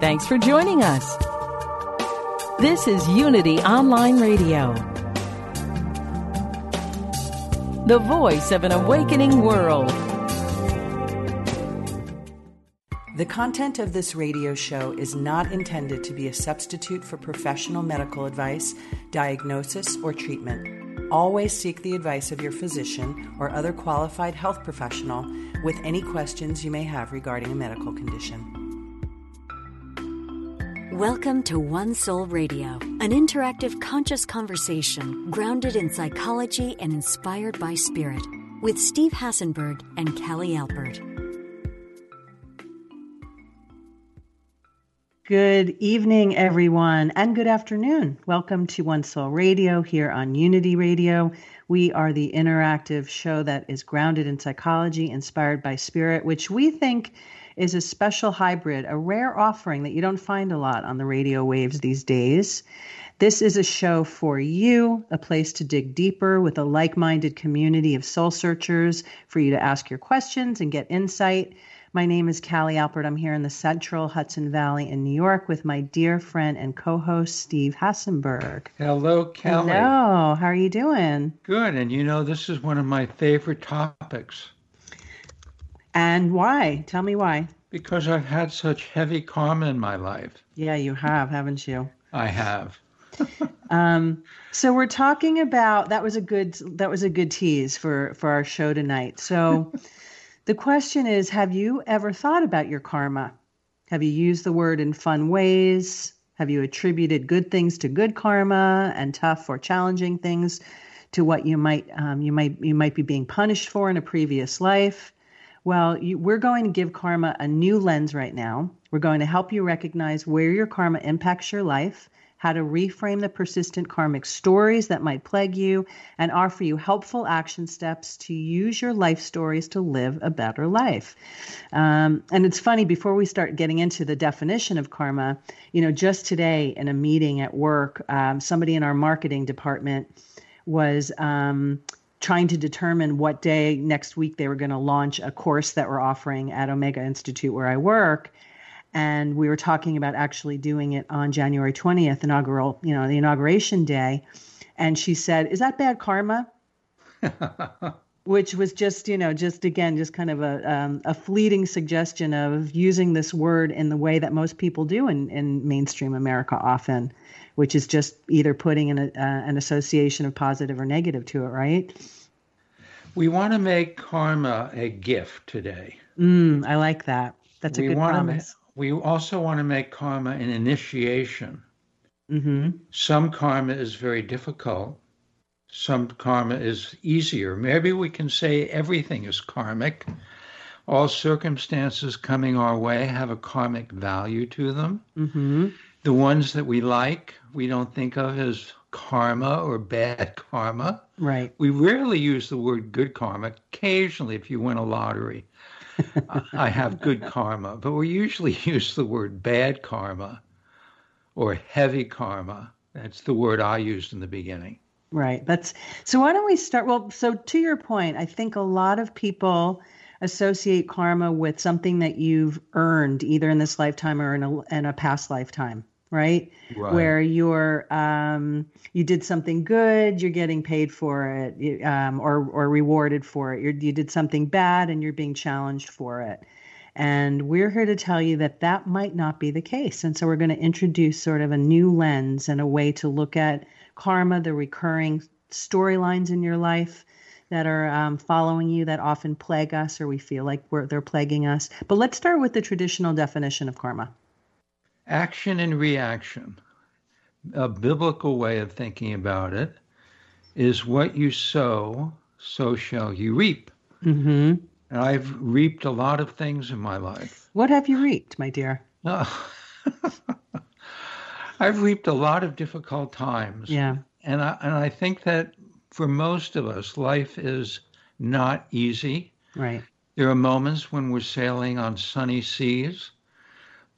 Thanks for joining us. This is Unity Online Radio, the voice of an awakening world. The content of this radio show is not intended to be a substitute for professional medical advice, diagnosis, or treatment. Always seek the advice of your physician or other qualified health professional with any questions you may have regarding a medical condition. Welcome to One Soul Radio, an interactive conscious conversation grounded in psychology and inspired by spirit, with Steve Hassenberg and Callie Alpert. Good evening, everyone, and good afternoon. Welcome to One Soul Radio here on Unity Radio. We are the interactive show that is grounded in psychology, inspired by spirit, which we think is a special hybrid, a rare offering that you don't find a lot on the radio waves these days. This is a show for you, a place to dig deeper with a like minded community of soul searchers for you to ask your questions and get insight. My name is Callie Alpert. I'm here in the central Hudson Valley in New York with my dear friend and co host, Steve Hassenberg. Hello, Callie. Hello. How are you doing? Good. And you know, this is one of my favorite topics. And why? Tell me why. Because I've had such heavy karma in my life. Yeah, you have, haven't you? I have. um, so we're talking about that was a good that was a good tease for for our show tonight. So The question is Have you ever thought about your karma? Have you used the word in fun ways? Have you attributed good things to good karma and tough or challenging things to what you might um, you might you might be being punished for in a previous life? Well, you, we're going to give karma a new lens right now. We're going to help you recognize where your karma impacts your life how to reframe the persistent karmic stories that might plague you, and offer you helpful action steps to use your life stories to live a better life. Um, and it's funny, before we start getting into the definition of karma, you know, just today in a meeting at work, um, somebody in our marketing department was. Um, trying to determine what day next week they were going to launch a course that we're offering at Omega Institute where I work and we were talking about actually doing it on January 20th, inaugural, you know, the inauguration day. And she said, "Is that bad karma?" Which was just, you know, just again, just kind of a um, a fleeting suggestion of using this word in the way that most people do in in mainstream America often, which is just either putting an uh, an association of positive or negative to it, right? We want to make karma a gift today. Mm, I like that. That's a we good promise we also want to make karma an initiation. Mm-hmm. Some karma is very difficult. Some karma is easier. Maybe we can say everything is karmic. All circumstances coming our way have a karmic value to them. Mm-hmm. The ones that we like, we don't think of as karma or bad karma. Right. We rarely use the word good karma. Occasionally, if you win a lottery, I have good karma, but we usually use the word bad karma or heavy karma. That's the word I used in the beginning. Right. That's so. Why don't we start? Well, so to your point, I think a lot of people associate karma with something that you've earned either in this lifetime or in a, in a past lifetime right? right. Where you're um, you did something good, you're getting paid for it, um, or or rewarded for it. You're, you did something bad, and you're being challenged for it. And we're here to tell you that that might not be the case. And so we're going to introduce sort of a new lens and a way to look at karma, the recurring storylines in your life that are um, following you that often plague us or we feel like they're plaguing us. But let's start with the traditional definition of karma. Action and reaction. A biblical way of thinking about it is what you sow, so shall you reap. Mm-hmm. And I've reaped a lot of things in my life. What have you reaped, my dear? Oh. I've reaped a lot of difficult times. Yeah. And I, and I think that for most of us, life is not easy. Right. There are moments when we're sailing on sunny seas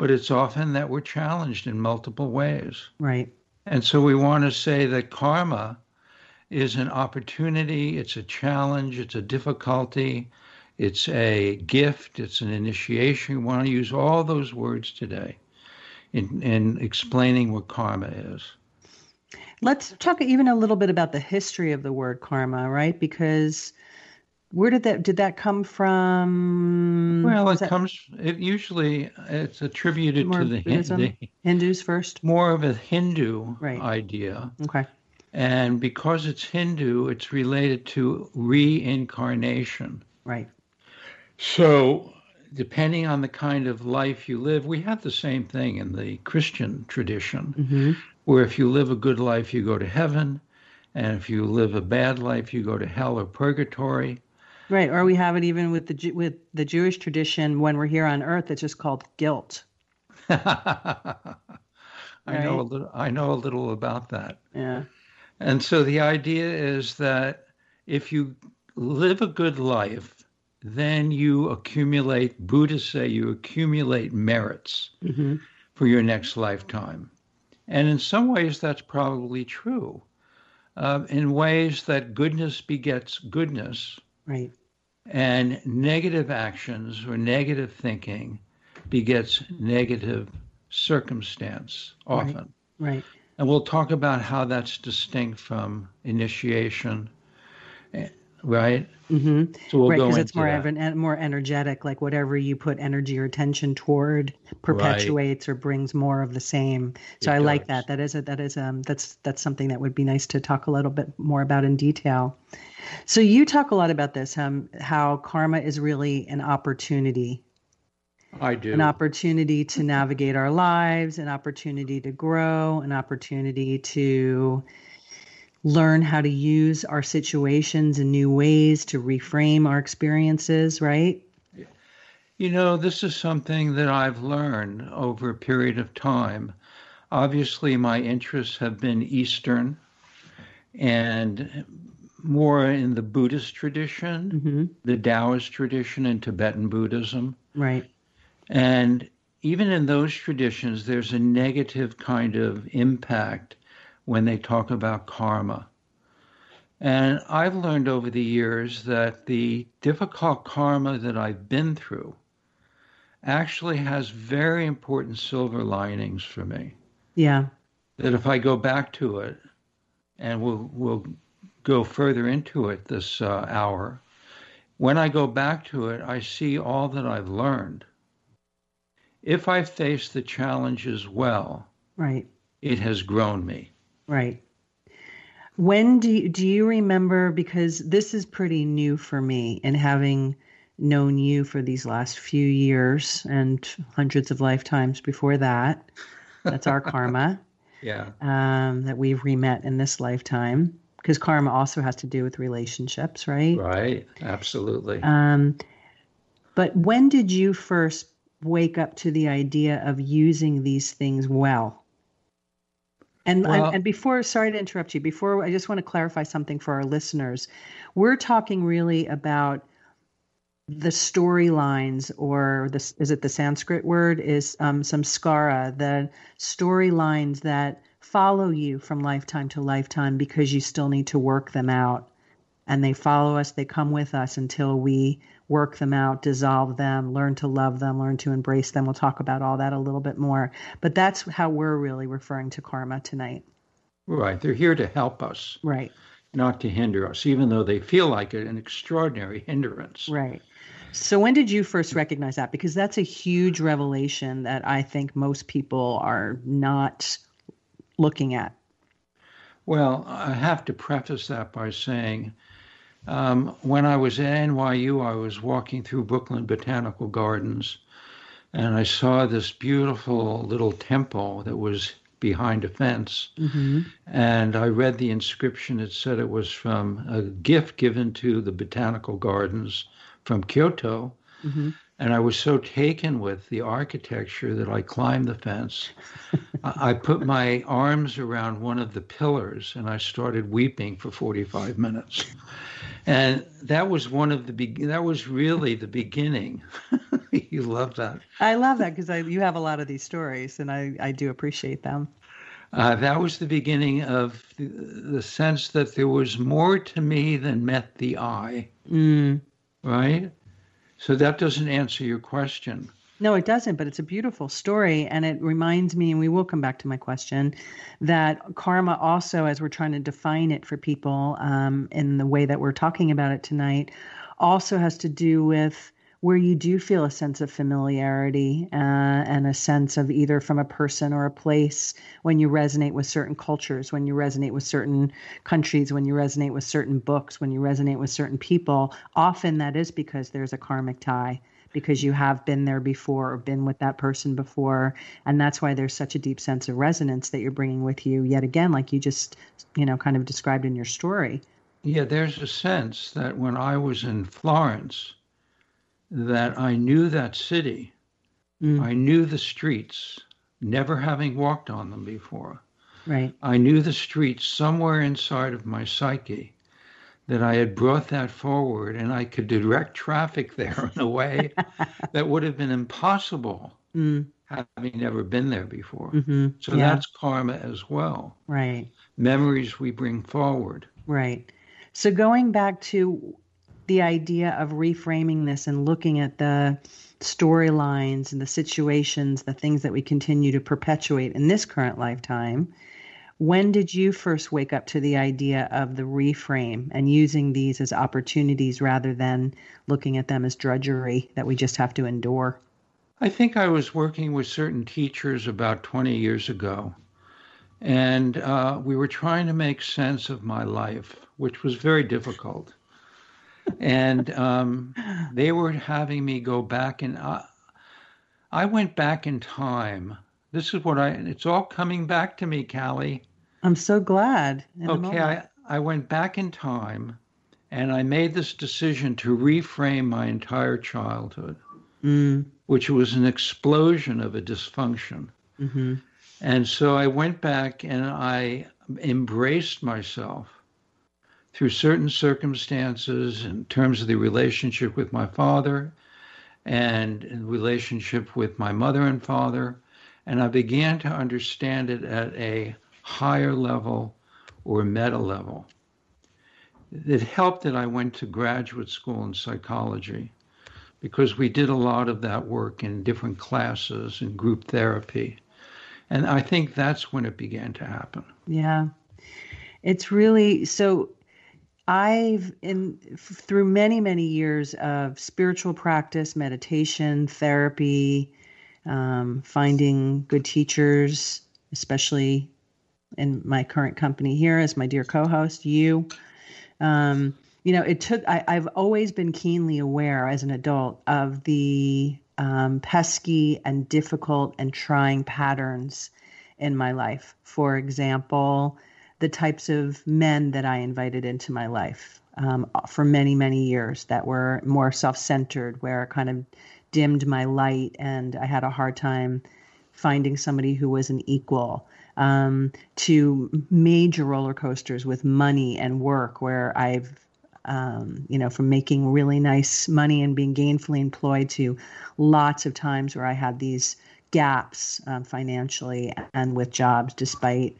but it's often that we're challenged in multiple ways. Right. And so we want to say that karma is an opportunity, it's a challenge, it's a difficulty, it's a gift, it's an initiation. We want to use all those words today. in, in explaining what karma is. Let's talk even a little bit about the history of the word karma, right? Because where did that did that come from? Well, it that comes. It usually it's attributed to the, Buddhism? the Hindus first. more of a Hindu Right. idea, Okay. and because it's Hindu, it's related to reincarnation. Right. So, depending on the kind of life you live, we have the same thing in the Christian tradition, hmm where if you live a good life, you go to heaven, and if you live a bad life, you go to hell or purgatory. Right. Or we have it even with the with the Jewish tradition when we're here on Earth. It's just called guilt. I know a little. I know a little about that. Yeah. And so the idea is that if you live a good life, then you accumulate. Buddhists say you accumulate merits hmm for your next lifetime. And in some ways, that's probably true. Uh, in ways that goodness begets goodness, Right. And negative actions or negative thinking begets negative circumstance often. Right. And we'll talk about how that's distinct from initiation, right? hmm So we'll right. Because it's more that. ever, more energetic. Like whatever you put energy or attention toward perpetuates or brings more of the same. So It I like that. That is a, that is um that's that's something that would be nice to talk a little bit more about in detail. So you talk a lot about this, um, how karma is really an opportunity I do. an opportunity to navigate our lives, an opportunity to grow, an opportunity to learn how to use our situations in new ways to reframe our experiences, right? You know, this is something that I've learned over a period of time. Obviously, my interests have been Eastern and more in the Buddhist tradition, hmm the Taoist tradition, and Tibetan Buddhism. Right. And even in those traditions, there's a negative kind of impact when they talk about karma. And I've learned over the years that the difficult karma that I've been through actually has very important silver linings for me. Yeah. That if I go back to it, and we'll, we'll go further into it this uh, hour, when I go back to it, I see all that I've learned. If I face the challenges well, Right. it has grown me. Right. When do you, do you remember because this is pretty new for me and having known you for these last few years and hundreds of lifetimes before that. That's our karma. Yeah. um, that we've remet in this lifetime because karma also has to do with relationships, right? Right. Absolutely. Um, but when did you first wake up to the idea of using these things well? And, Well- and and before, sorry to interrupt you. Before, I just want to clarify something for our listeners. We're talking really about the storylines, or this is it the Sanskrit word is um, samskara, the storylines that follow you from lifetime to lifetime because you still need to work them out and they follow us, they come with us until we work them out, dissolve them, learn to love them, learn to embrace them. We'll talk about all that a little bit more. But that's how we're really referring to karma tonight. Right. They're here to help us, Right, not to hinder us, even though they feel like an extraordinary hindrance. right. So when did you first recognize that? Because that's a huge revelation that I think most people are not looking at. Well, I have to preface that by saying um, when I was at NYU, I was walking through Brooklyn Botanical Gardens and I saw this beautiful little temple that was behind a fence. Mm-hmm. And I read the inscription. It said it was from a gift given to the Botanical Gardens from Kyoto. Mm-hmm. And I was so taken with the architecture that I climbed the fence. I put my arms around one of the pillars and I started weeping for 45 minutes. And that was one of the be- that was really the beginning. you love that. I love that because you have a lot of these stories, and I, I do appreciate them. Uh, that was the beginning of the, the sense that there was more to me than met the eye, Mm, right? So that doesn't answer your question. No, it doesn't, but it's a beautiful story. And it reminds me, and we will come back to my question, that karma also, as we're trying to define it for people um, in the way that we're talking about it tonight, also has to do with where you do feel a sense of familiarity uh, and a sense of either from a person or a place when you resonate with certain cultures, when you resonate with certain countries, when you resonate with certain books, when you resonate with certain people. Often that is because there's a karmic tie because you have been there before or been with that person before and that's why there's such a deep sense of resonance that you're bringing with you yet again like you just you know kind of described in your story yeah there's a sense that when i was in florence that I knew that city. Mm. I knew the streets, never having walked on them before. Right. I knew the streets somewhere inside of my psyche that I had brought that forward and I could direct traffic there in a way that would have been impossible mm. having never been there before. Mm-hmm. So yeah. that's karma as well. Right. Memories we bring forward. Right. So going back to the idea of reframing this and looking at the storylines and the situations, the things that we continue to perpetuate in this current lifetime. When did you first wake up to the idea of the reframe and using these as opportunities rather than looking at them as drudgery that we just have to endure? I think I was working with certain teachers about 20 years ago, and uh, we were trying to make sense of my life, which was very difficult and um, they were having me go back and I, I went back in time. This is what I. It's all coming back to me, Callie. I'm so glad. Okay, I I went back in time, and I made this decision to reframe my entire childhood, mm. which was an explosion of a dysfunction. Mm-hmm. And so I went back and I embraced myself through certain circumstances in terms of the relationship with my father and relationship with my mother and father. And I began to understand it at a higher level or meta level. It helped that I went to graduate school in psychology because we did a lot of that work in different classes and group therapy. And I think that's when it began to happen. Yeah. It's really so I've in through many many years of spiritual practice, meditation, therapy, um, finding good teachers, especially in my current company here as my dear co-host, you. Um, you know, it took. I, have always been keenly aware as an adult of the um, pesky and difficult and trying patterns in my life. For example, the types of men that I invited into my life um, for many, many years that were more self centered, where it kind of dimmed my light and I had a hard time finding somebody who was an equal. Um, to major roller coasters with money and work, where I've um, you know, from making really nice money and being gainfully employed to lots of times where I had these gaps um, financially and with jobs despite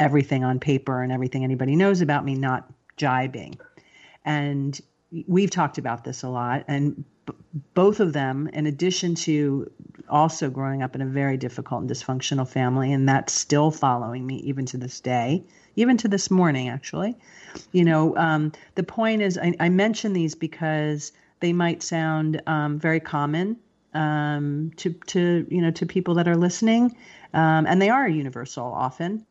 everything on paper and everything anybody knows about me not jibing. And we've talked about this a lot. And b- both of them, in addition to also growing up in a very difficult and dysfunctional family, and that's still following me even to this day, even to this morning, actually. You know, um, the point is, I, I mention these because they might sound um, very common um, to to you know to people that are listening, um, and they are universal often.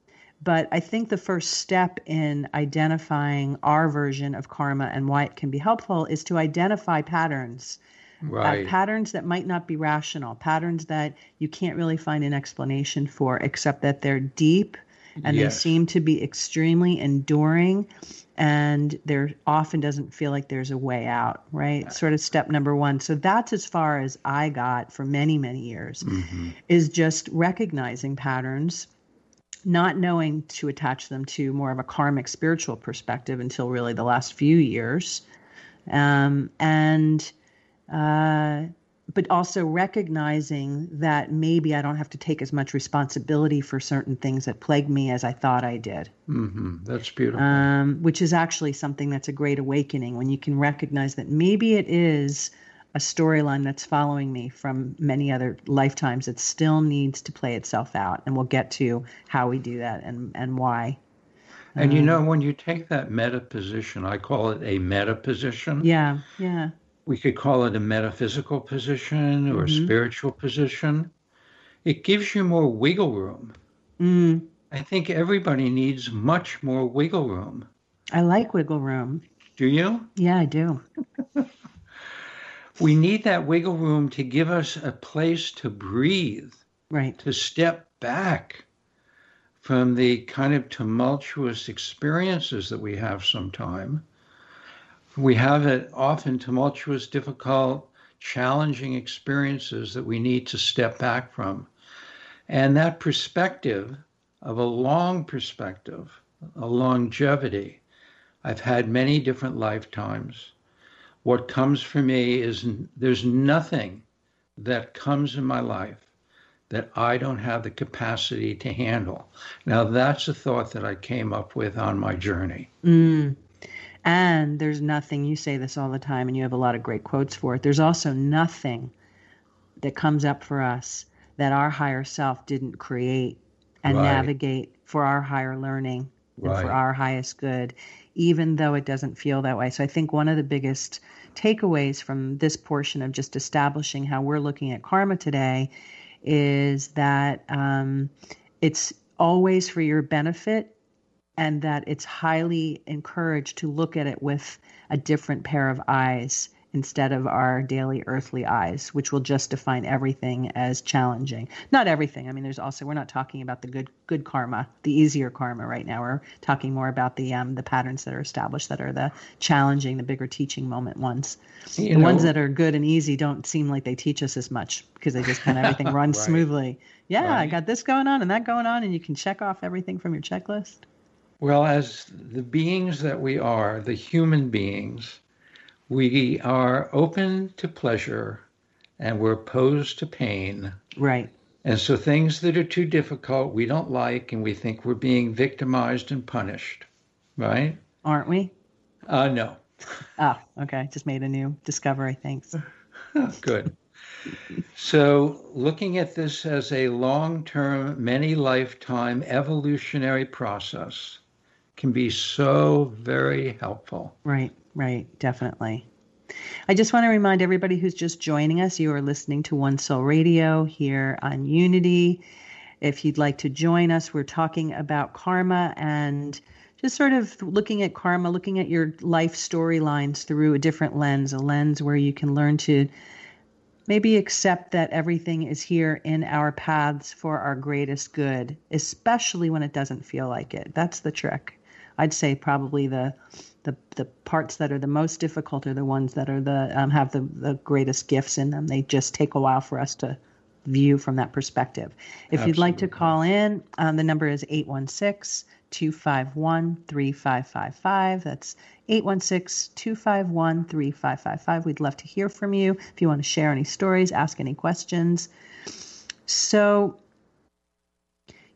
But I think the first step in identifying our version of karma and why it can be helpful is to identify patterns. Uh, right. Uh, patterns that might not be rational, patterns that you can't really find an explanation for, except that they're deep and yes. they seem to be extremely enduring and there often doesn't feel like there's a way out right sort of step number one so that's as far as i got for many many years mm-hmm. is just recognizing patterns not knowing to attach them to more of a karmic spiritual perspective until really the last few years. Um, and, uh, but also recognizing that maybe I don't have to take as much responsibility for certain things that plague me as I thought I did. Mm-hmm. That's beautiful. Um, which is actually something that's a great awakening when you can recognize that maybe it is a storyline that's following me from many other lifetimes that still needs to play itself out. And we'll get to how we do that and, and why. And um, you know, when you take that meta position, I call it a meta position. Yeah, yeah. We could call it a metaphysical position or mm-hmm. a spiritual position. It gives you more wiggle room. Mm. I think everybody needs much more wiggle room. I like wiggle room. Do you? Yeah, I do. we need that wiggle room to give us a place to breathe, right? To step back from the kind of tumultuous experiences that we have sometimes. We have it often tumultuous, difficult, challenging experiences that we need to step back from. And that perspective of a long perspective, a longevity, I've had many different lifetimes. What comes for me is there's nothing that comes in my life that I don't have the capacity to handle. Now, that's a thought that I came up with on my journey. Mm. And there's nothing, you say this all the time, and you have a lot of great quotes for it. There's also nothing that comes up for us that our higher self didn't create and right. navigate for our higher learning and right. for our highest good even though it doesn't feel that way. So I think one of the biggest takeaways from this portion of just establishing how we're looking at karma today is that um, it's always for your benefit and that it's highly encouraged to look at it with a different pair of eyes instead of our daily earthly eyes, which will just define everything as challenging. Not everything. I mean, there's also we're not talking about the good good karma, the easier karma right now. We're talking more about the um, the patterns that are established that are the challenging, the bigger teaching moment ones. You the know, ones that are good and easy don't seem like they teach us as much because they just kind of everything runs right. smoothly. Yeah, right. I got this going on and that going on, and you can check off everything from your checklist. Well, as the beings that we are, the human beings, we are open to pleasure and we're opposed to pain. Right. And so things that are too difficult, we don't like, and we think we're being victimized and punished. Right? Aren't we? Uh, no. oh, okay. Just made a new discovery. Thanks. Good. So, looking at this as a long term, many lifetime evolutionary process can be so very helpful. Right. Right, definitely. I just want to remind everybody who's just joining us you are listening to One Soul Radio here on Unity. If you'd like to join us, we're talking about karma and just sort of looking at karma, looking at your life storylines through a different lens, a lens where you can learn to maybe accept that everything is here in our paths for our greatest good, especially when it doesn't feel like it. That's the trick. I'd say probably the the the parts that are the most difficult are the ones that are the um, have the the greatest gifts in them. They just take a while for us to view from that perspective. If Absolutely. you'd like to call in, um, the number is 816 251 3555. That's 816 251 3555. We'd love to hear from you if you want to share any stories, ask any questions. So,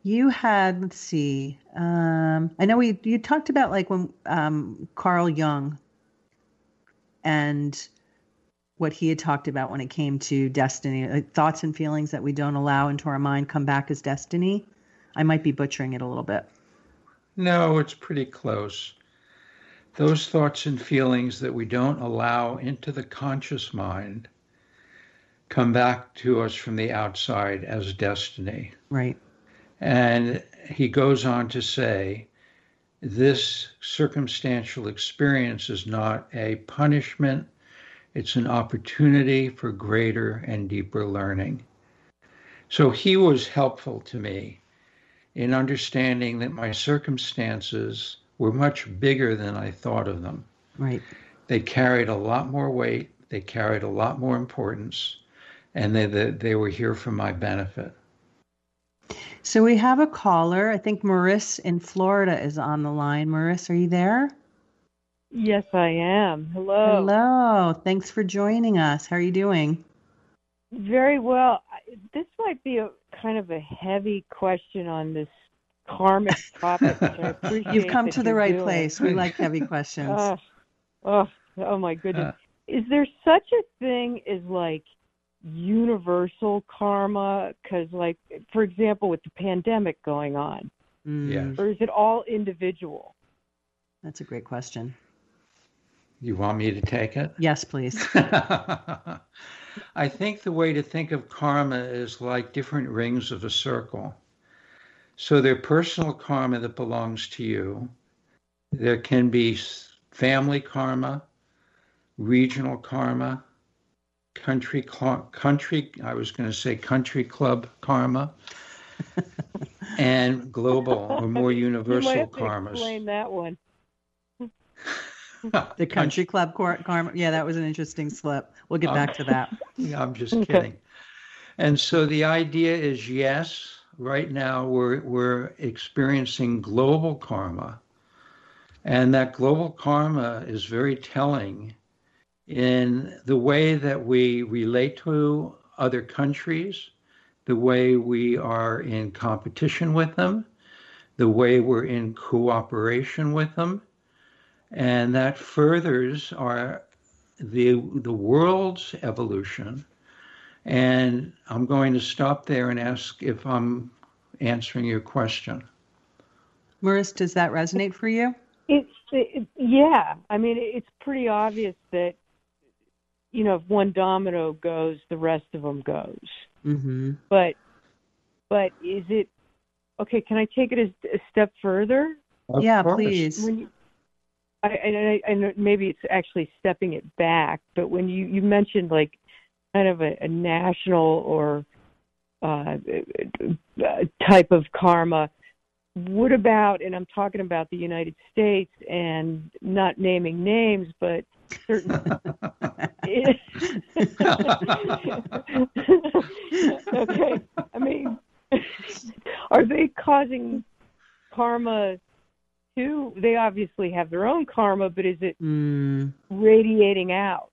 you had let's see um, i know we you talked about like when um, carl jung and what he had talked about when it came to destiny like thoughts and feelings that we don't allow into our mind come back as destiny. I might be butchering it a little bit. No it's pretty close. Those thoughts and feelings that we don't allow into the conscious mind come back to us from the outside as destiny. Right and he goes on to say, this circumstantial experience is not a punishment, it's an opportunity for greater and deeper learning. So he was helpful to me in understanding that my circumstances were much bigger than I thought of them. Right. They carried a lot more weight, they carried a lot more importance, and they, they, they were here for my benefit. So we have a caller. I think Maris in Florida is on the line. Maris, are you there? Yes, I am. Hello. Hello. Thanks for joining us. How are you doing? Very well. This might be a kind of a heavy question on this karmic topic. You've come to the right doing. place. We like heavy questions. Uh, oh, oh my goodness. Uh, is there such a thing as like universal karma? Because, like, for example, with the pandemic going on, Mm, Yeah. or is it all individual? That's a great question. You want me to take it? Yes, please. I think the way to think of karma is like different rings of a circle. So there's personal karma that belongs to you. There can be family karma, regional karma, country cl- country I was going to say country club karma, and global or more you might universal have to karmas. explain that one. The country club cor- karma. Yeah, that was an interesting slip. We'll get Um, back to that. Yeah, I'm just kidding. And so the idea is yes, right now we're we're experiencing global karma. And that global karma is very telling in the way that we relate to other countries, the way we are in competition with them, the way we're in cooperation with them. And that furthers our the the world's evolution. And I'm going to stop there and ask if I'm answering your question. Maurice, does that resonate for you? It's it, yeah. I mean, it's pretty obvious that you know if one domino goes, the rest of them goes. Mm-hmm. But but is it okay? Can I take it a, a step further? Of yeah, course. please. When you, I, and I, I know maybe it's actually stepping it back, but when you you mentioned like kind of a, a national or uh, type of karma. What about, and I'm talking about the United States and not naming names, but certain. okay, I mean, are they causing karma too? They obviously have their own karma, but is it Mm, radiating out?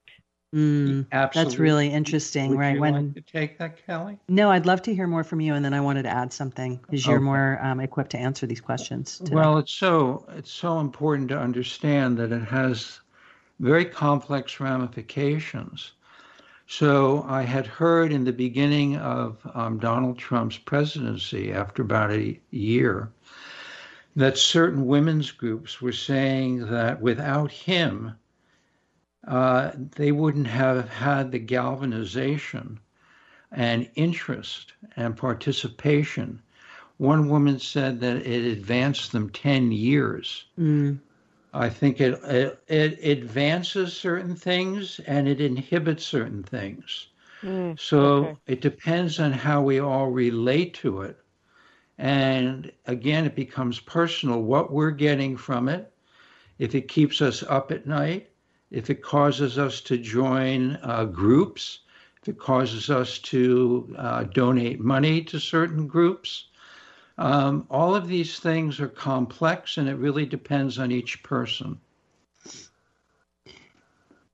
mm. Absolutely. That's really interesting, Would right? you When like to take that, Callie? no, I'd love to hear more from you, and then I wanted to add something because you're Okay. more um, equipped to answer these questions. Today. Well, it's so it's so important to understand that it has very complex ramifications. So I had heard in the beginning of um, Donald Trump's presidency, after about a year, that certain women's groups were saying that without him, uh, they wouldn't have had the galvanization and interest and participation. One woman said that it advanced them 10 years. Mm, I think it, it, it advances certain things and it inhibits certain things. Mm, So Okay. it depends on how we all relate to it. And again, it becomes personal what we're getting from it, if it keeps us up at night, if it causes us to join uh, groups, if it causes us to uh, donate money to certain groups. Um, all of these things are complex and it really depends on each person.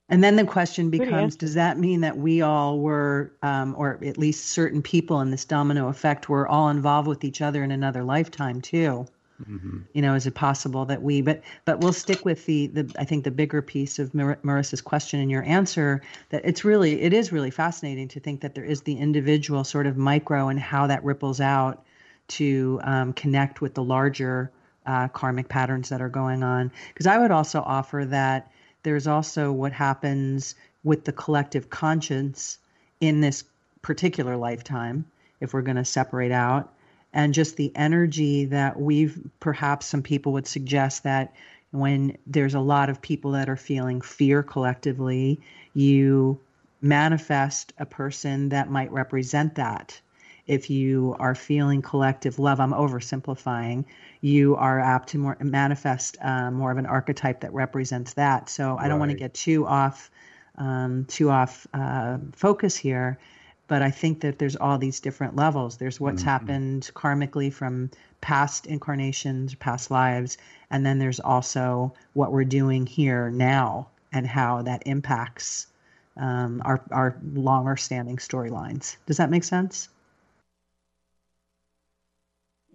And then the question becomes. Does that mean that we all were, um, or at least certain people in this domino effect, were all involved with each other in another lifetime too? Mhm. You know, is it possible that we? But but we'll stick with the the I think the bigger piece of Mar- Marissa's question and your answer. That it's really it is really fascinating to think that there is the individual sort of micro and how that ripples out to um, connect with the larger uh, karmic patterns that are going on. Because I would also offer that there's also what happens with the collective conscience in this particular lifetime, if we're going to separate out, and just the energy that we've perhaps some people would suggest that when there's a lot of people that are feeling fear collectively, you manifest a person that might represent that if you are feeling collective love, I'm oversimplifying, you are apt to more manifest uh, more of an archetype that represents that. So I don't want to get too off um, too off uh, focus here, but I think that there's all these different levels. There's what's happened karmically from past incarnations, past lives, and then there's also what we're doing here now and how that impacts um, our our longer standing storylines. Does that make sense?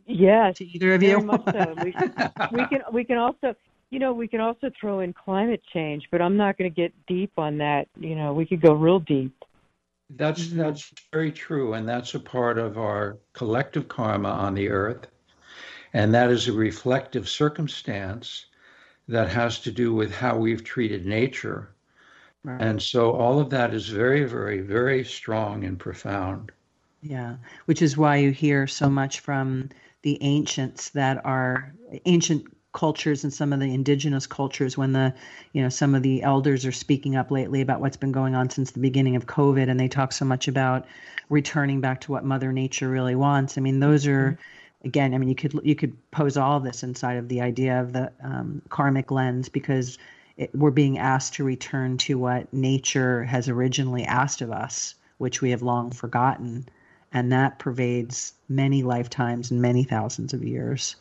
Yes, to either of very you? much so. We, we can we can also you know, we can also throw in climate change, but I'm not going to get deep on that. You know, we could go real deep. That's that's very true, and that's a part of our collective karma on the earth, and that is a reflective circumstance that has to do with how we've treated nature, right. and so all of that is very, very, very strong and profound. Yeah, which is why you hear so much from the ancients that are ancient cultures and some of the indigenous cultures when the you know some of the elders are speaking up lately about what's been going on since the beginning of covid and they talk so much about returning back to what mother nature really wants i mean those are mm-hmm. again i mean you could you could pose all this inside of the idea of the um, karmic lens because it, we're being asked to return to what nature has originally asked of us which we have long forgotten and that pervades many lifetimes and many thousands of years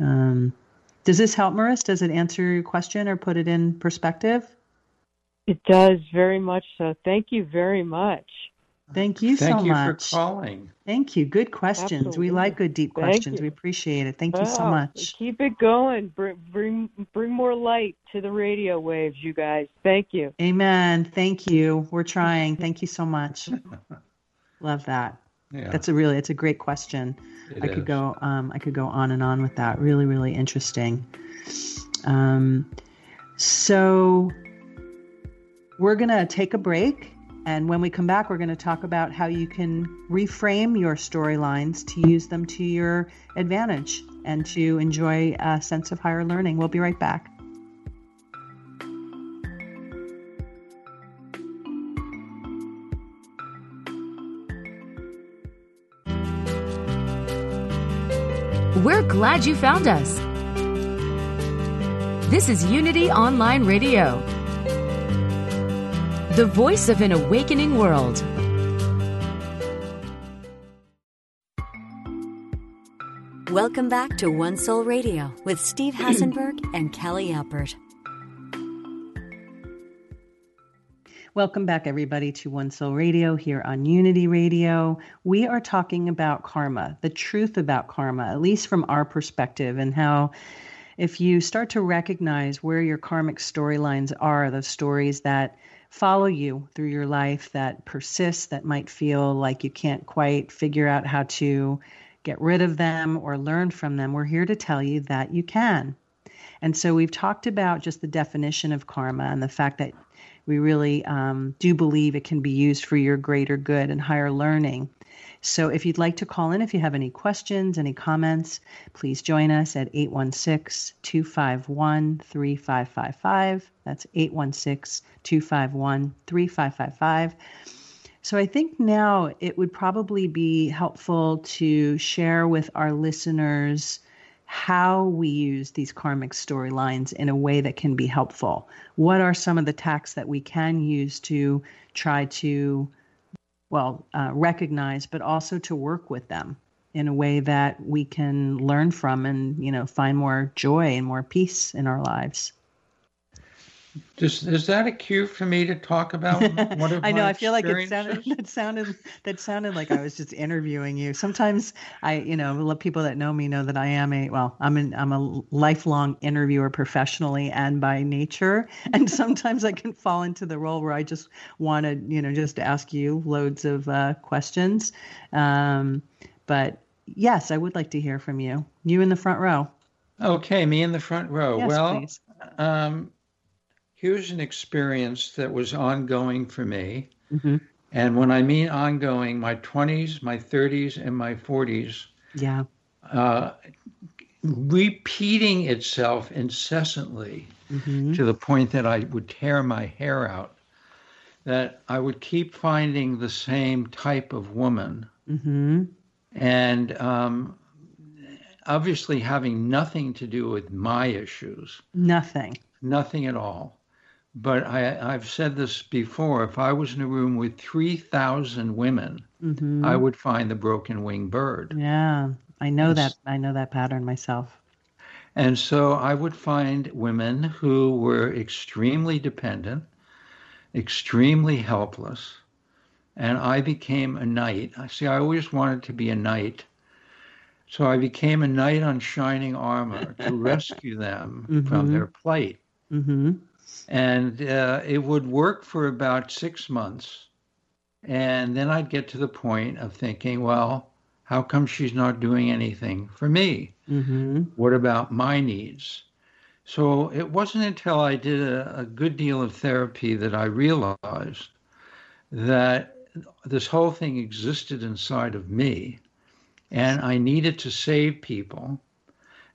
um, does this help, Maurice? Does it answer your question or put it in perspective? It does very much so. Thank you very much. Thank you Thank so you much. for calling. Thank you. Good questions. Absolutely. We like good deep Thank questions. you. We appreciate it. Thank you so much. Keep it going. Bring, bring bring more light to the radio waves, you guys. Thank you. Amen. Thank you. We're trying. Thank you so much. Love that. Yeah. That's a really it's a great question. It I could go um, I could go on and on with that. Really, really interesting. Um, so we're gonna take a break, and when we come back, we're gonna talk about how you can reframe your storylines to use them to your advantage and to enjoy a sense of higher learning. We'll be right back. We're glad you found us. This is Unity Online Radio, the voice of an awakening world. Welcome back to One Soul Radio with Steve Hassenberg and Callie Alpert. Welcome back, everybody, to One Soul Radio here on Unity Radio. We are talking about karma, the truth about karma, at least from our perspective, and how if you start to recognize where your karmic storylines are, those stories that follow you through your life, that persist, that might feel like you can't quite figure out how to get rid of them or learn from them, we're here to tell you that you can. And so we've talked about just the definition of karma and the fact that we really um, do believe it can be used for your greater good and higher learning. So if you'd like to call in, if you have any questions, any comments, please join us at 816 251 3555. That's 816 251 3555. So I think now it would probably be helpful to share with our listeners how we use these karmic storylines in a way that can be helpful. What are some of the tacks that we can use to try to, well, uh, recognize, but also to work with them in a way that we can learn from and, you know, find more joy and more peace in our lives? Does, is that a cue for me to talk about one of I know. I feel like it sounded that sounded that sounded like I was just interviewing you. Sometimes I, you know, let people that know me know that I am a well, I'm an I'm a lifelong interviewer professionally and by nature. And sometimes I can fall into the role where I just want to, you know, just ask you loads of uh, questions. Um, but yes, I would like to hear from you. You in the front row. Okay, me in the front row. Yes, well, please. um, here's an experience that was ongoing for me. hmm And when I mean ongoing, my 20s, my 30s, and my 40s, Yeah. uh, repeating itself incessantly hmm to the point that I would tear my hair out, that I would keep finding the same type of woman. hmm And um, obviously having nothing to do with my issues, Nothing. nothing at all. But I, I've said this before if I was in a room with 3,000 women, hmm I would find the broken winged bird. Yeah. I know that. I know that pattern myself. And so I would find women who were extremely dependent, extremely helpless. And I became a knight. I see, I always wanted to be a knight. So I became a knight on shining armor to rescue them from Mhm. their plight. Mm-hmm. And uh, it would work for about six months. And then I'd get to the point of thinking, well, how come she's not doing anything for me? Mm-hmm. What about my needs? So it wasn't until I did a, a good deal of therapy that I realized that this whole thing existed inside of me and I needed to save people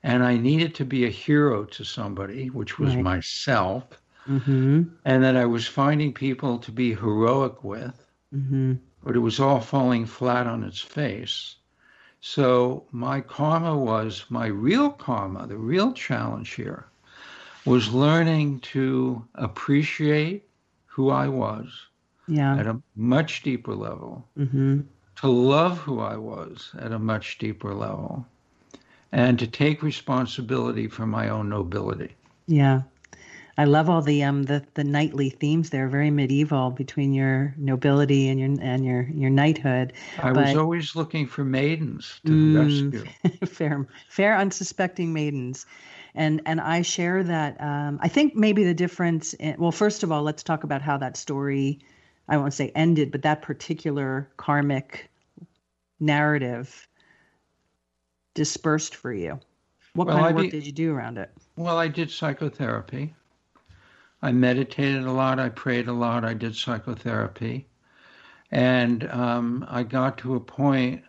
and I needed to be a hero to somebody, which was Right. myself, Mm-hmm. and that I was finding people to be heroic with, Mm-hmm. but it was all falling flat on its face. So my karma was my real karma, the real challenge here was learning to appreciate who I was Yeah. at a much deeper level, Mm-hmm. to love who I was at a much deeper level, and to take responsibility for my own nobility. Yeah. I love all the um the, the knightly themes there, very medieval between your nobility and your and your your knighthood. I was always looking for maidens to Mm. rescue. fair fair unsuspecting maidens. And and I share that um I think maybe the difference in, well first of all let's talk about how that story I won't say ended, but that particular karmic narrative dispersed for you. What Well, kind I of work be- did you do around it? Well, I did psychotherapy. I meditated a lot. I prayed a lot. I did psychotherapy. And um, I got to a point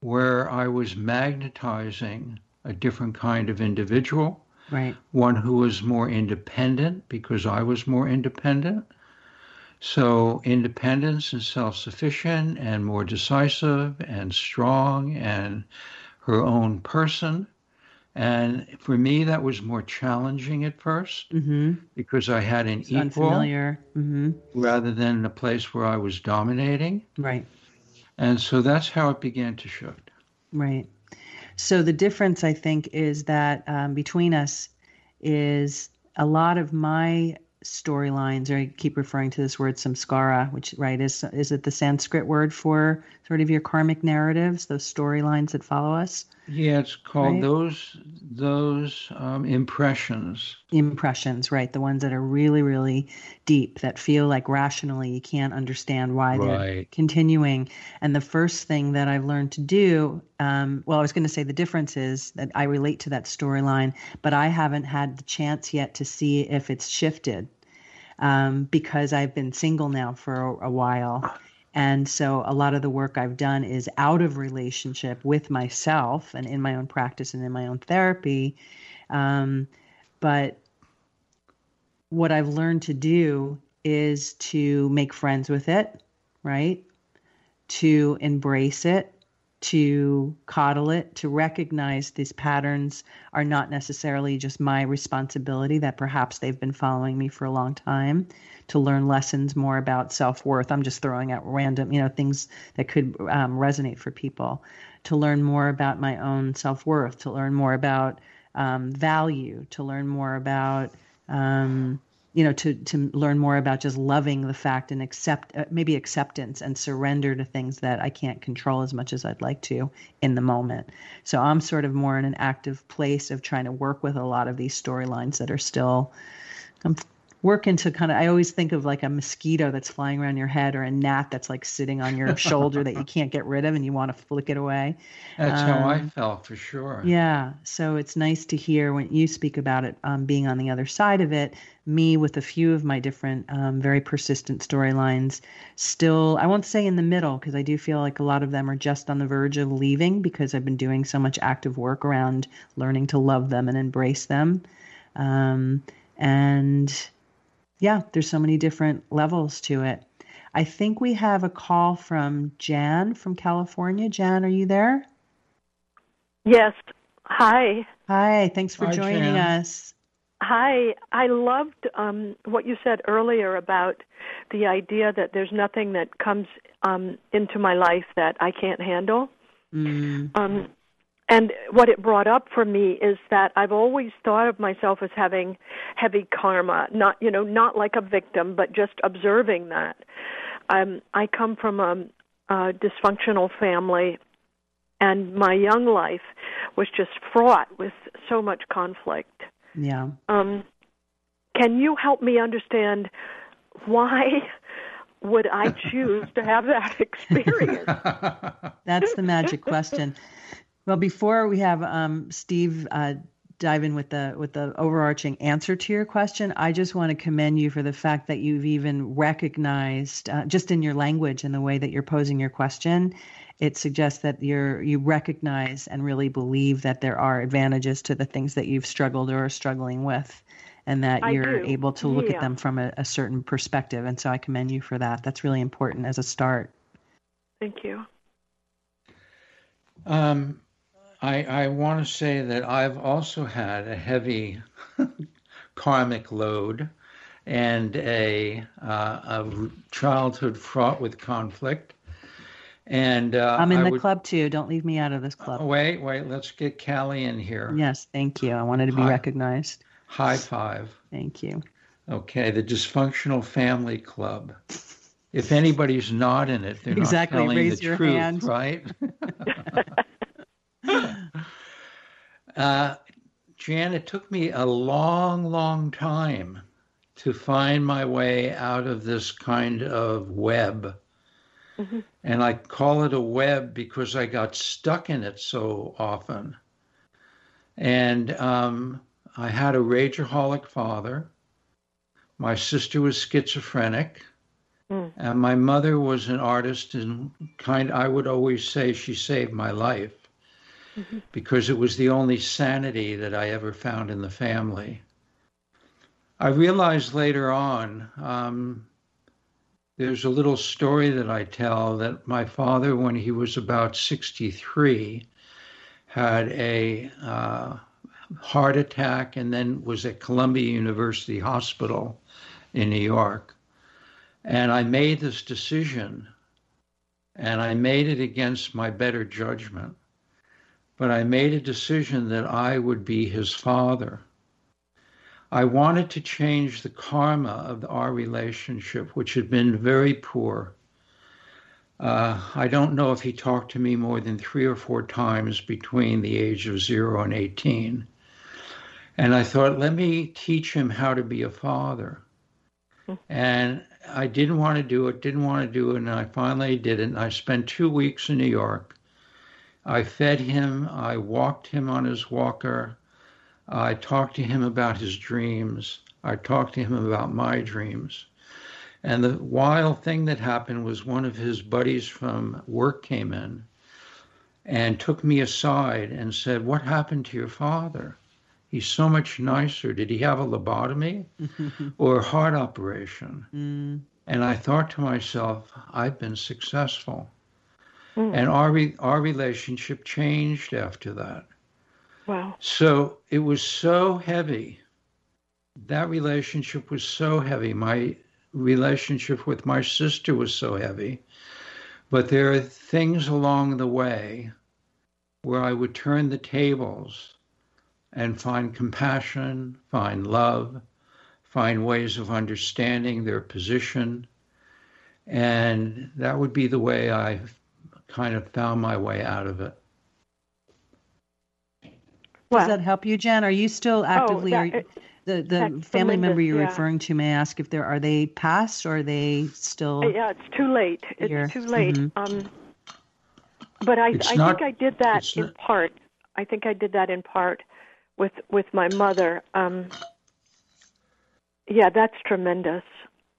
where I was magnetizing a different kind of individual, Right. one who was more independent because I was more independent. So, independence and self sufficient and more decisive and strong and her own person. And for me, that was more challenging at first Mm-hmm. because I had an It's equal unfamiliar. Mm-hmm. rather than a place where I was dominating. Right. And so that's how it began to shift. Right. So the difference, I think, is that um, between us is a lot of my storylines, or I keep referring to this word samskara, which right is is it the Sanskrit word for sort of your karmic narratives, those storylines that follow us, Yeah, it's called Right. those those um, impressions. impressions, right? The ones that are really, really deep, that feel like rationally you can't understand why they're continuing. And the first thing that I've learned to do, um, well, I was going to say the difference is that I relate to that storyline, but I haven't had the chance yet to see if it's shifted um, because I've been single now for a, a while. And so a lot of the work I've done is out of relationship with myself and in my own practice and in my own therapy. Um, but what I've learned to do is to make friends with it, right? To embrace it, to coddle it, to recognize these patterns are not necessarily just my responsibility, that perhaps they've been following me for a long time, to learn lessons more about self worth. I'm just throwing out random, you know, things that could um, resonate for people, to learn more about my own self worth, to learn more about um, value, to learn more about, um, you know, to to learn more about just loving the fact and accept uh, maybe acceptance and surrender to things that I can't control as much as I'd like to in the moment. So I'm sort of more in an active place of trying to work with a lot of these storylines that are still. I'm working to kind of i always think of like a mosquito that's flying around your head or a gnat that's like sitting on your shoulder that you can't get rid of and you want to flick it away. That's how I Um, felt for sure. yeah so it's nice to hear when you speak about it um, being on the other side of it. Me with a few of my different um, very persistent storylines still i won't say in the middle because i do feel like a lot of them are just on the verge of leaving because i've been doing so much active work around learning to love them and embrace them. Um, and yeah, there's so many different levels to it. I think we have a call from Jan from California. Jan, are you there? Yes. Hi. Hi, thanks for Hi, joining Jan. us. Hi. I loved um, what you said earlier about the idea that there's nothing that comes um, into my life that I can't handle. Mm, Um, and what it brought up for me is that I've always thought of myself as having heavy karma, not you know, not like a victim, but just observing that. Um, I come from a, a dysfunctional family, and my young life was just fraught with so much conflict. Yeah. Um, can you help me understand why would I choose to have that experience? That's the magic question. Well, before we have um, Steve uh, dive in with the with the overarching answer to your question, I just want to commend you for the fact that you've even recognized, uh, just in your language and the way that you're posing your question, it suggests that you're you recognize and really believe that there are advantages to the things that you've struggled or are struggling with and that I you're do. able to look Yeah. at them from a, a certain perspective and so i commend you for that that's really important as a start Thank you. Um, I, I want to say that I've also had a heavy karmic load and a, uh, a childhood fraught with conflict. And uh, i'm in I the would- club too don't leave me out of this club Wait, wait, let's get Callie in here. yes thank you i wanted to be Hi. recognized High five. thank you Okay, the dysfunctional family club. If anybody's not in it, they're Exactly, not telling raise the your truth, hand. right? uh, Jan, it took me a long, long time to find my way out of this kind of web. And I call it a web because I got stuck in it so often. And um, I had a rageaholic father. My sister was schizophrenic. Mm. And my mother was an artist, and kind. I would always say she saved my life because it was the only sanity that I ever found in the family. I realized later on. Um, there's a little story that I tell that my father, when he was about 63, had a uh, heart attack and then was at Columbia University Hospital in New York. And I made this decision, and I made it against my better judgment. But I made a decision that I would be his father. I wanted to change the karma of our relationship, which had been very poor. Uh, I don't know if he talked to me more than three or four times between the age of zero and 18. And I thought, let me teach him how to be a father. And I didn't want to do it, didn't want to do it, and I finally did it. And I spent two weeks in New York. I fed him, I walked him on his walker, I talked to him about his dreams, I talked to him about my dreams. And the wild thing that happened was one of his buddies from work came in and took me aside and said, What happened to your father? He's so much nicer. Did he have a lobotomy or a heart operation? Mm, And I thought to myself, I've been successful. Mm. And our, re- our relationship changed after that. Wow. So it was so heavy. That relationship was so heavy. My relationship with my sister was so heavy. But there are things along the way where I would turn the tables and find compassion, find love, find ways of understanding their position. And that would be the way I kind of found my way out of it. does that help you Jan are you still actively Oh, are that- you, the the family member you're yeah. referring to may I ask if there are are they passed or are they still Yeah, it's too late. It's too late. Mhm. Um, but I, It's I not- think I did that in not- part. I think I did that in part with with my mother. Um, yeah, that's tremendous.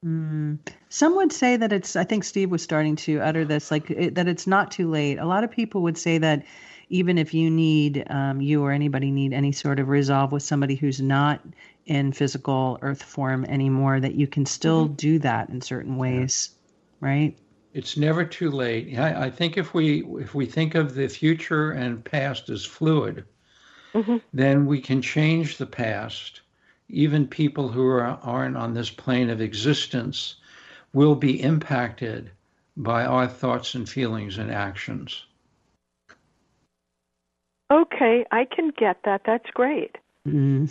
Mm. Some would say that it's. I think Steve was starting to utter this, like it, that it's not too late. A lot of people would say that even if you need, um, you or anybody need any sort of resolve with somebody who's not in physical earth form anymore, that you can still do that in certain ways, right? It's never too late. I, I think if we if we think of the future and past as fluid, then we can change the past. Even people who are, aren't on this plane of existence will be impacted by our thoughts and feelings and actions. Okay, I can get that. That's great. Mm.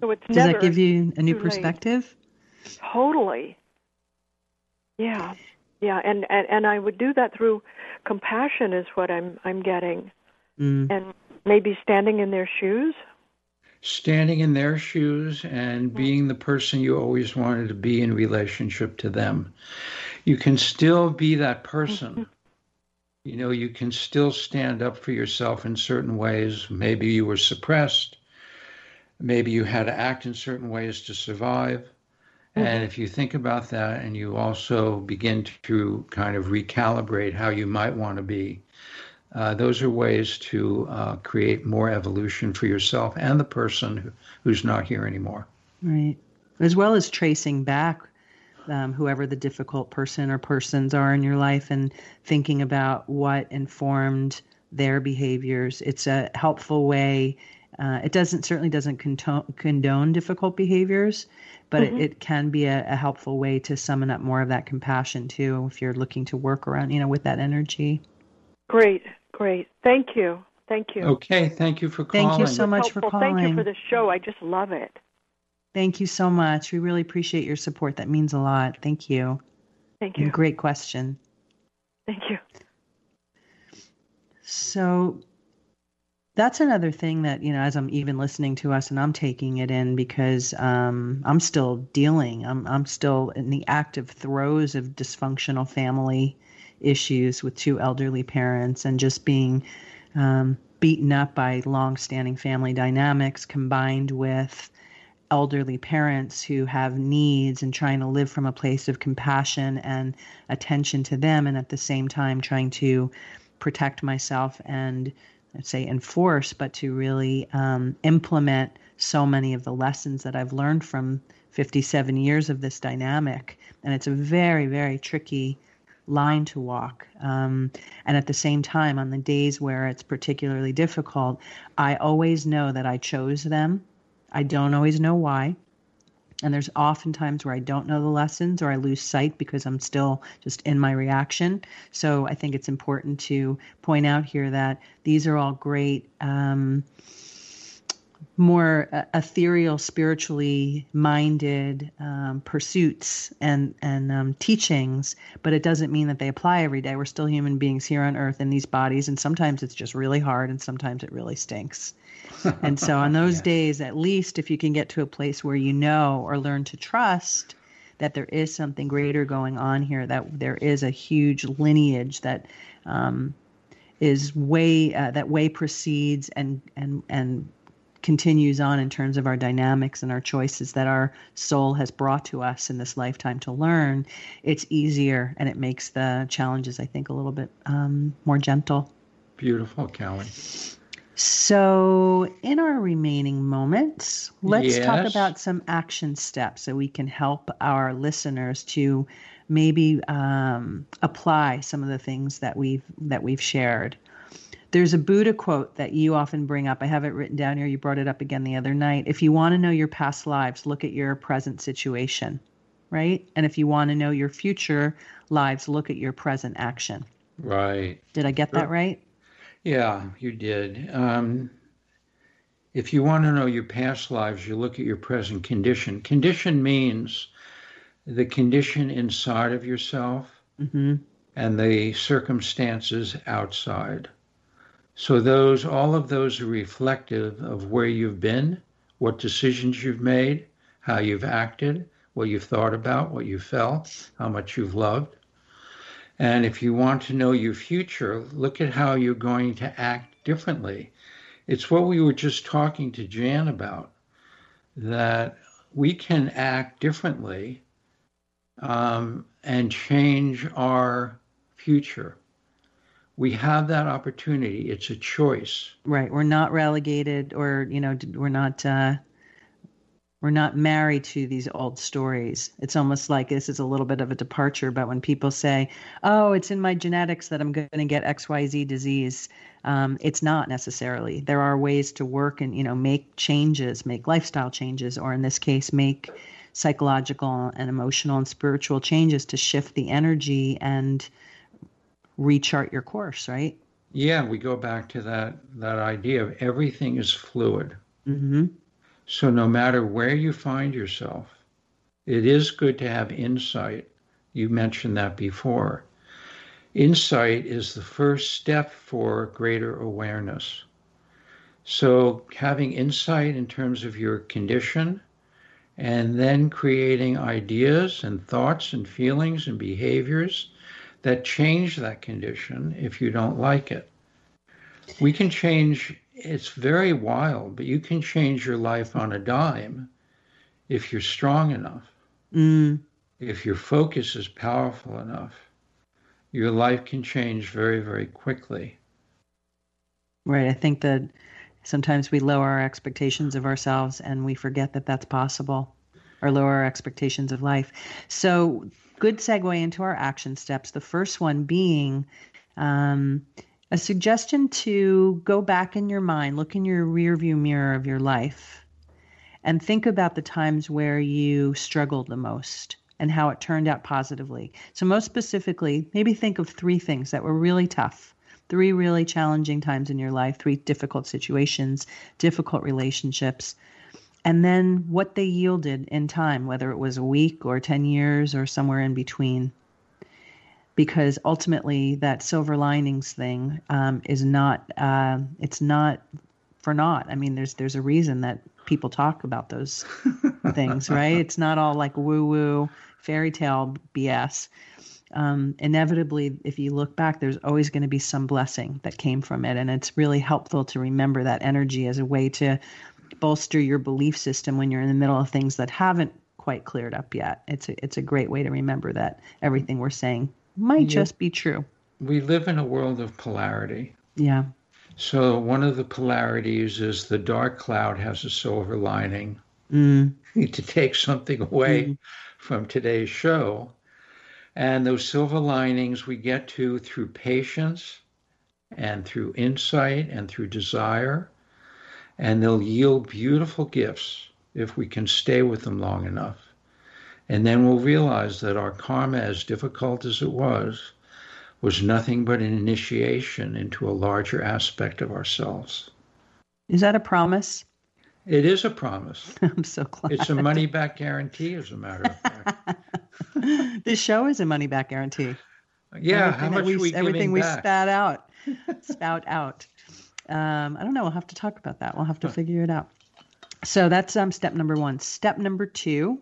So it's Does never that give you a new too late. perspective? Totally. Yeah. Yeah, and, and and I would do that through compassion is what I'm I'm getting. mm. and maybe standing in their shoes standing in their shoes and being the person you always wanted to be in relationship to them. You can still be that person. You know, you can still stand up for yourself in certain ways. Maybe you were suppressed. Maybe you had to act in certain ways to survive. Mm-hmm. And if you think about that and you also begin to kind of recalibrate how you might want to be, uh, those are ways to uh, create more evolution for yourself and the person who's not here anymore. Right. As well as tracing back um, whoever the difficult person or persons are in your life and thinking about what informed their behaviors. It's a helpful way. Uh, it doesn't certainly doesn't condone, condone difficult behaviors, but mm-hmm. it, it, can be a, a, helpful way to summon up more of that compassion too if you're looking to work around, you know, with that energy. Great, great. Thank you. Thank you. Okay, thank you for calling. Thank you so much for calling. Thank you for the show. I just love it. Thank you so much. We really appreciate your support. That means a lot. Thank you. Thank you. And great question. Thank you. So that's another thing that, you know, as I'm even listening to us and I'm taking it in because um, I'm still dealing, I'm, I'm still in the active throes of dysfunctional family issues with two elderly parents and just being um, beaten up by long-standing family dynamics combined with elderly parents who have needs and trying to live from a place of compassion and attention to them and at the same time trying to protect myself and I'd say enforce but to really um, implement so many of the lessons that I've learned from 57 years of this dynamic. And it's a very very tricky line to walk. Um, and at the same time, on the days where it's particularly difficult, I always know that I chose them. I don't always know why. And there's often times where I don't know the lessons or I lose sight because I'm still just in my reaction. So I think it's important to point out here that these are all great. Um, more uh, ethereal, spiritually minded um, pursuits and and um, teachings, but it doesn't mean that they apply every day. We're still human beings here on Earth in these bodies, and sometimes it's just really hard, and sometimes it really stinks. and so, on those days, at least if you can get to a place where you know or learn to trust that there is something greater going on here, that there is a huge lineage that um, is way uh, that way precedes and and and continues on in terms of our dynamics and our choices that our soul has brought to us in this lifetime to learn, it's easier and it makes the challenges, I think, a little bit um, more gentle. Beautiful, Callie. So, in our remaining moments, let's yes. talk about some action steps so we can help our listeners to maybe um, apply some of the things that we've that we've shared. There's a Buddha quote that you often bring up. I have it written down here. You brought it up again the other night. If you want to know your past lives, look at your present situation, right? And if you want to know your future lives, look at your present action. Right. Did I get that right? Yeah, you did. Um, if you want to know your past lives, you look at your present condition. Condition means the condition inside of yourself mm-hmm. and the circumstances outside. So those all of those are reflective of where you've been, what decisions you've made, how you've acted, what you've thought about, what you felt, how much you've loved. And if you want to know your future, look at how you're going to act differently. It's what we were just talking to Jan about that we can act differently um, and change our future we have that opportunity. It's a choice. Right. We're not relegated, or you know, we're not uh, we're not married to these old stories. It's almost like this is a little bit of a departure. But when people say, "Oh, it's in my genetics that I'm going to get X Y Z disease," um, it's not necessarily. There are ways to work and you know make changes, make lifestyle changes, or in this case, make psychological and emotional and spiritual changes to shift the energy and rechart your course, right? Yeah, we go back to that that idea of everything is fluid. Mm-hmm. So no matter where you find yourself, it is good to have insight. You mentioned that before. Insight is the first step for greater awareness. So, having insight in terms of your condition, and then creating ideas and thoughts and feelings and behaviors that change that condition if you don't like it. We can change, it's very wild, but you can change your life on a dime if you're strong enough. Mm. If your focus is powerful enough, your life can change very, very quickly. Right. I think that sometimes we lower our expectations of ourselves and we forget that that's possible or lower our expectations of life. So, good segue into our action steps. The first one being um, a suggestion to go back in your mind, look in your rearview mirror of your life, and think about the times where you struggled the most and how it turned out positively. So, most specifically, maybe think of three things that were really tough, three really challenging times in your life, three difficult situations, difficult relationships, and then what they yielded in time, whether it was a week or 10 years or somewhere in between. Because ultimately, that silver linings thing um, is not, uh, it's not for naught. I mean, there's there's a reason that people talk about those things, right? It's not all like woo woo fairy tale BS. Um, inevitably, if you look back, there's always going to be some blessing that came from it. And it's really helpful to remember that energy as a way to bolster your belief system when you're in the middle of things that haven't quite cleared up yet. It's a, it's a great way to remember that everything we're saying might yeah. just be true. We live in a world of polarity. Yeah. So one of the polarities is the dark cloud has a silver lining. Mm. to take something away mm. from today's show. And those silver linings we get to through patience and through insight and through desire. And they'll yield beautiful gifts if we can stay with them long enough. And then we'll realize that our karma, as difficult as it was, was nothing but an initiation into a larger aspect of ourselves. Is that a promise? It is a promise. I'm so glad. It's a money back guarantee, as a matter of fact. this show is a money back guarantee. Yeah, everything how much we, we everything we back? spat out, spout out. Um, I don't know. We'll have to talk about that. We'll have to figure it out. So that's um, step number one. Step number two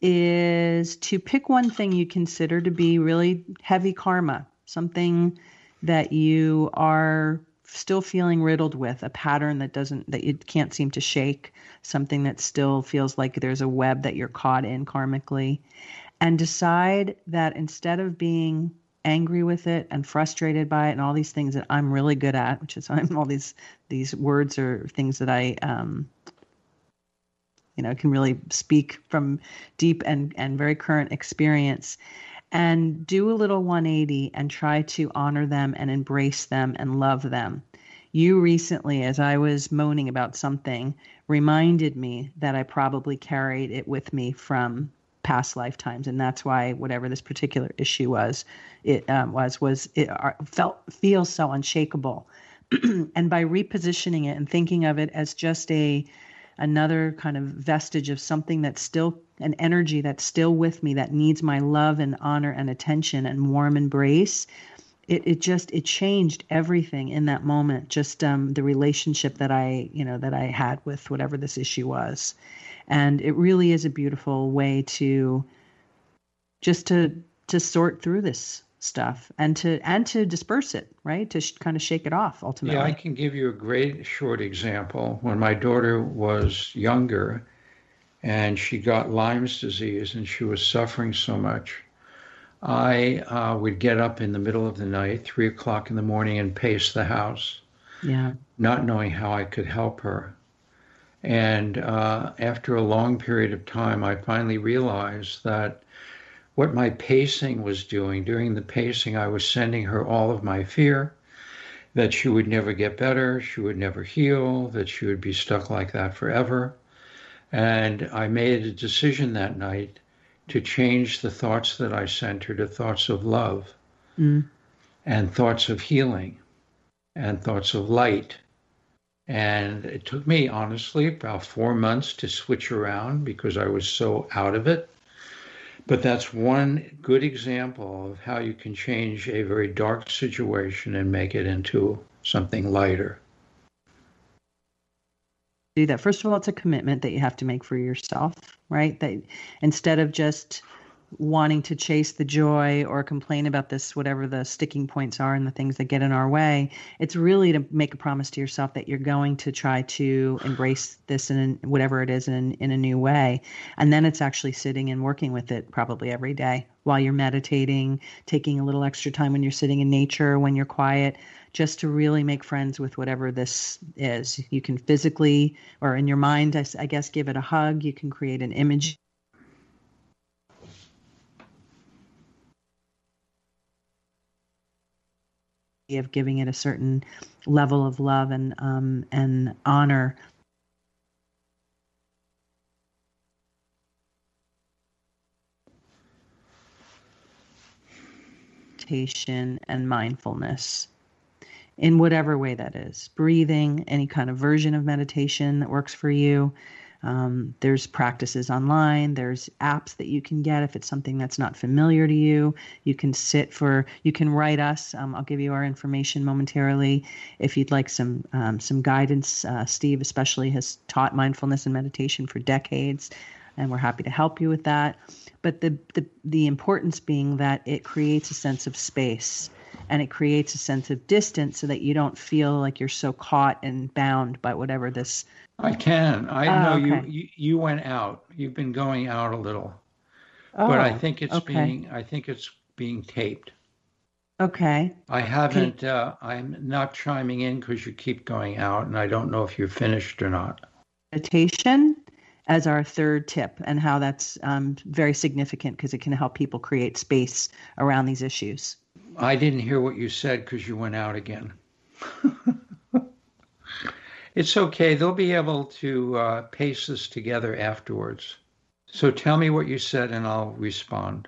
is to pick one thing you consider to be really heavy karma, something that you are still feeling riddled with, a pattern that doesn't that you can't seem to shake, something that still feels like there's a web that you're caught in karmically, and decide that instead of being angry with it and frustrated by it and all these things that I'm really good at, which is I'm all these these words are things that I um, you know can really speak from deep and and very current experience. And do a little 180 and try to honor them and embrace them and love them. You recently as i was moaning about something reminded me that i probably carried it with me from past lifetimes. And that's why whatever this particular issue was it um, was was it uh, felt feels so unshakable. And by repositioning it and thinking of it as just a another kind of vestige of something that's still an energy that's still with me that needs my love and honor and attention and warm embrace it, it just it changed everything in that moment just um, the relationship that i you know that i had with whatever this issue was and it really is a beautiful way to just to to sort through this stuff and to and to disperse it right? To sh- kind of shake it off ultimately. Yeah i can give you a great short example. When my daughter was younger and she got lyme's disease and she was suffering so much i uh, would get up in the middle of the night three o'clock in the morning and pace the house. Yeah. Not knowing how i could help her and uh, after a long period of time i finally realized that what my pacing was doing. During the pacing, I was sending her all of my fear that she would never get better, she would never heal, that she would be stuck like that forever. And I made a decision that night to change the thoughts that I sent her to thoughts of love mm. and thoughts of healing and thoughts of light. And it took me, honestly, about four months to switch around because I was so out of it. But that's one good example of how you can change a very dark situation and make it into something lighter. Do that. First of all, it's a commitment that you have to make for yourself, right? That instead of just wanting to chase the joy or complain about this, whatever the sticking points are and the things that get in our way, it's really to make a promise to yourself that you're going to try to embrace this in whatever it is in, in a new way. And then it's actually sitting and working with it probably every day while you're meditating, taking a little extra time when you're sitting in nature, when you're quiet, just to really make friends with whatever this is. You can physically or in your mind, I, I guess, give it a hug. You can create an image of giving it a certain level of love and um, and honor. Meditation and mindfulness in whatever way that is breathing any kind of version of meditation that works for you um, there's practices online. There's apps that you can get if it's something that's not familiar to you. You can sit for. You can write us. Um, I'll give you our information momentarily if you'd like some um, some guidance. Uh, Steve especially has taught mindfulness and meditation for decades, and we're happy to help you with that. But the the the importance being that it creates a sense of space and it creates a sense of distance so that you don't feel like you're so caught and bound by whatever this I can. I oh, know okay. you, you you went out. You've been going out a little. Oh, but I oh, think it's okay. being I think it's being taped. Okay. I haven't uh, I'm not chiming in because you keep going out and I don't know if you're finished or not. Meditation as our third tip and how that's um, very significant because it can help people create space around these issues. I didn't hear what you said because you went out again. It's okay. They'll be able to uh, paste this together afterwards. So tell me what you said and I'll respond.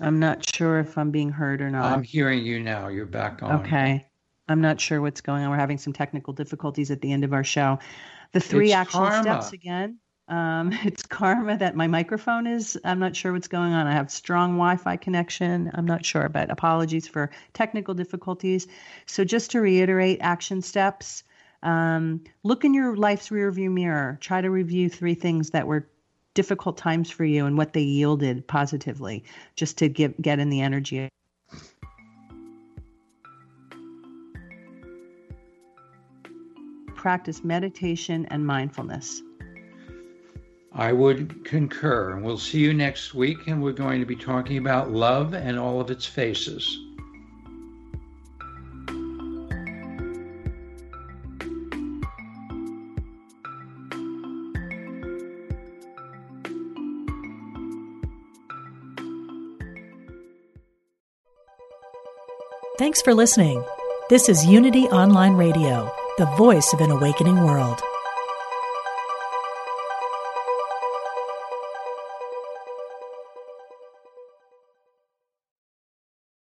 I'm not sure if I'm being heard or not. I'm hearing you now. You're back on. Okay. I'm not sure what's going on. We're having some technical difficulties at the end of our show. The three it's action karma. steps again. Um, it's karma that my microphone is. I'm not sure what's going on. I have strong Wi Fi connection. I'm not sure, but apologies for technical difficulties. So, just to reiterate action steps um, look in your life's rearview mirror. Try to review three things that were difficult times for you and what they yielded positively, just to get get in the energy. Practice meditation and mindfulness. I would concur. And we'll see you next week, and we're going to be talking about love and all of its faces. Thanks for listening. This is Unity Online Radio, the voice of an awakening world.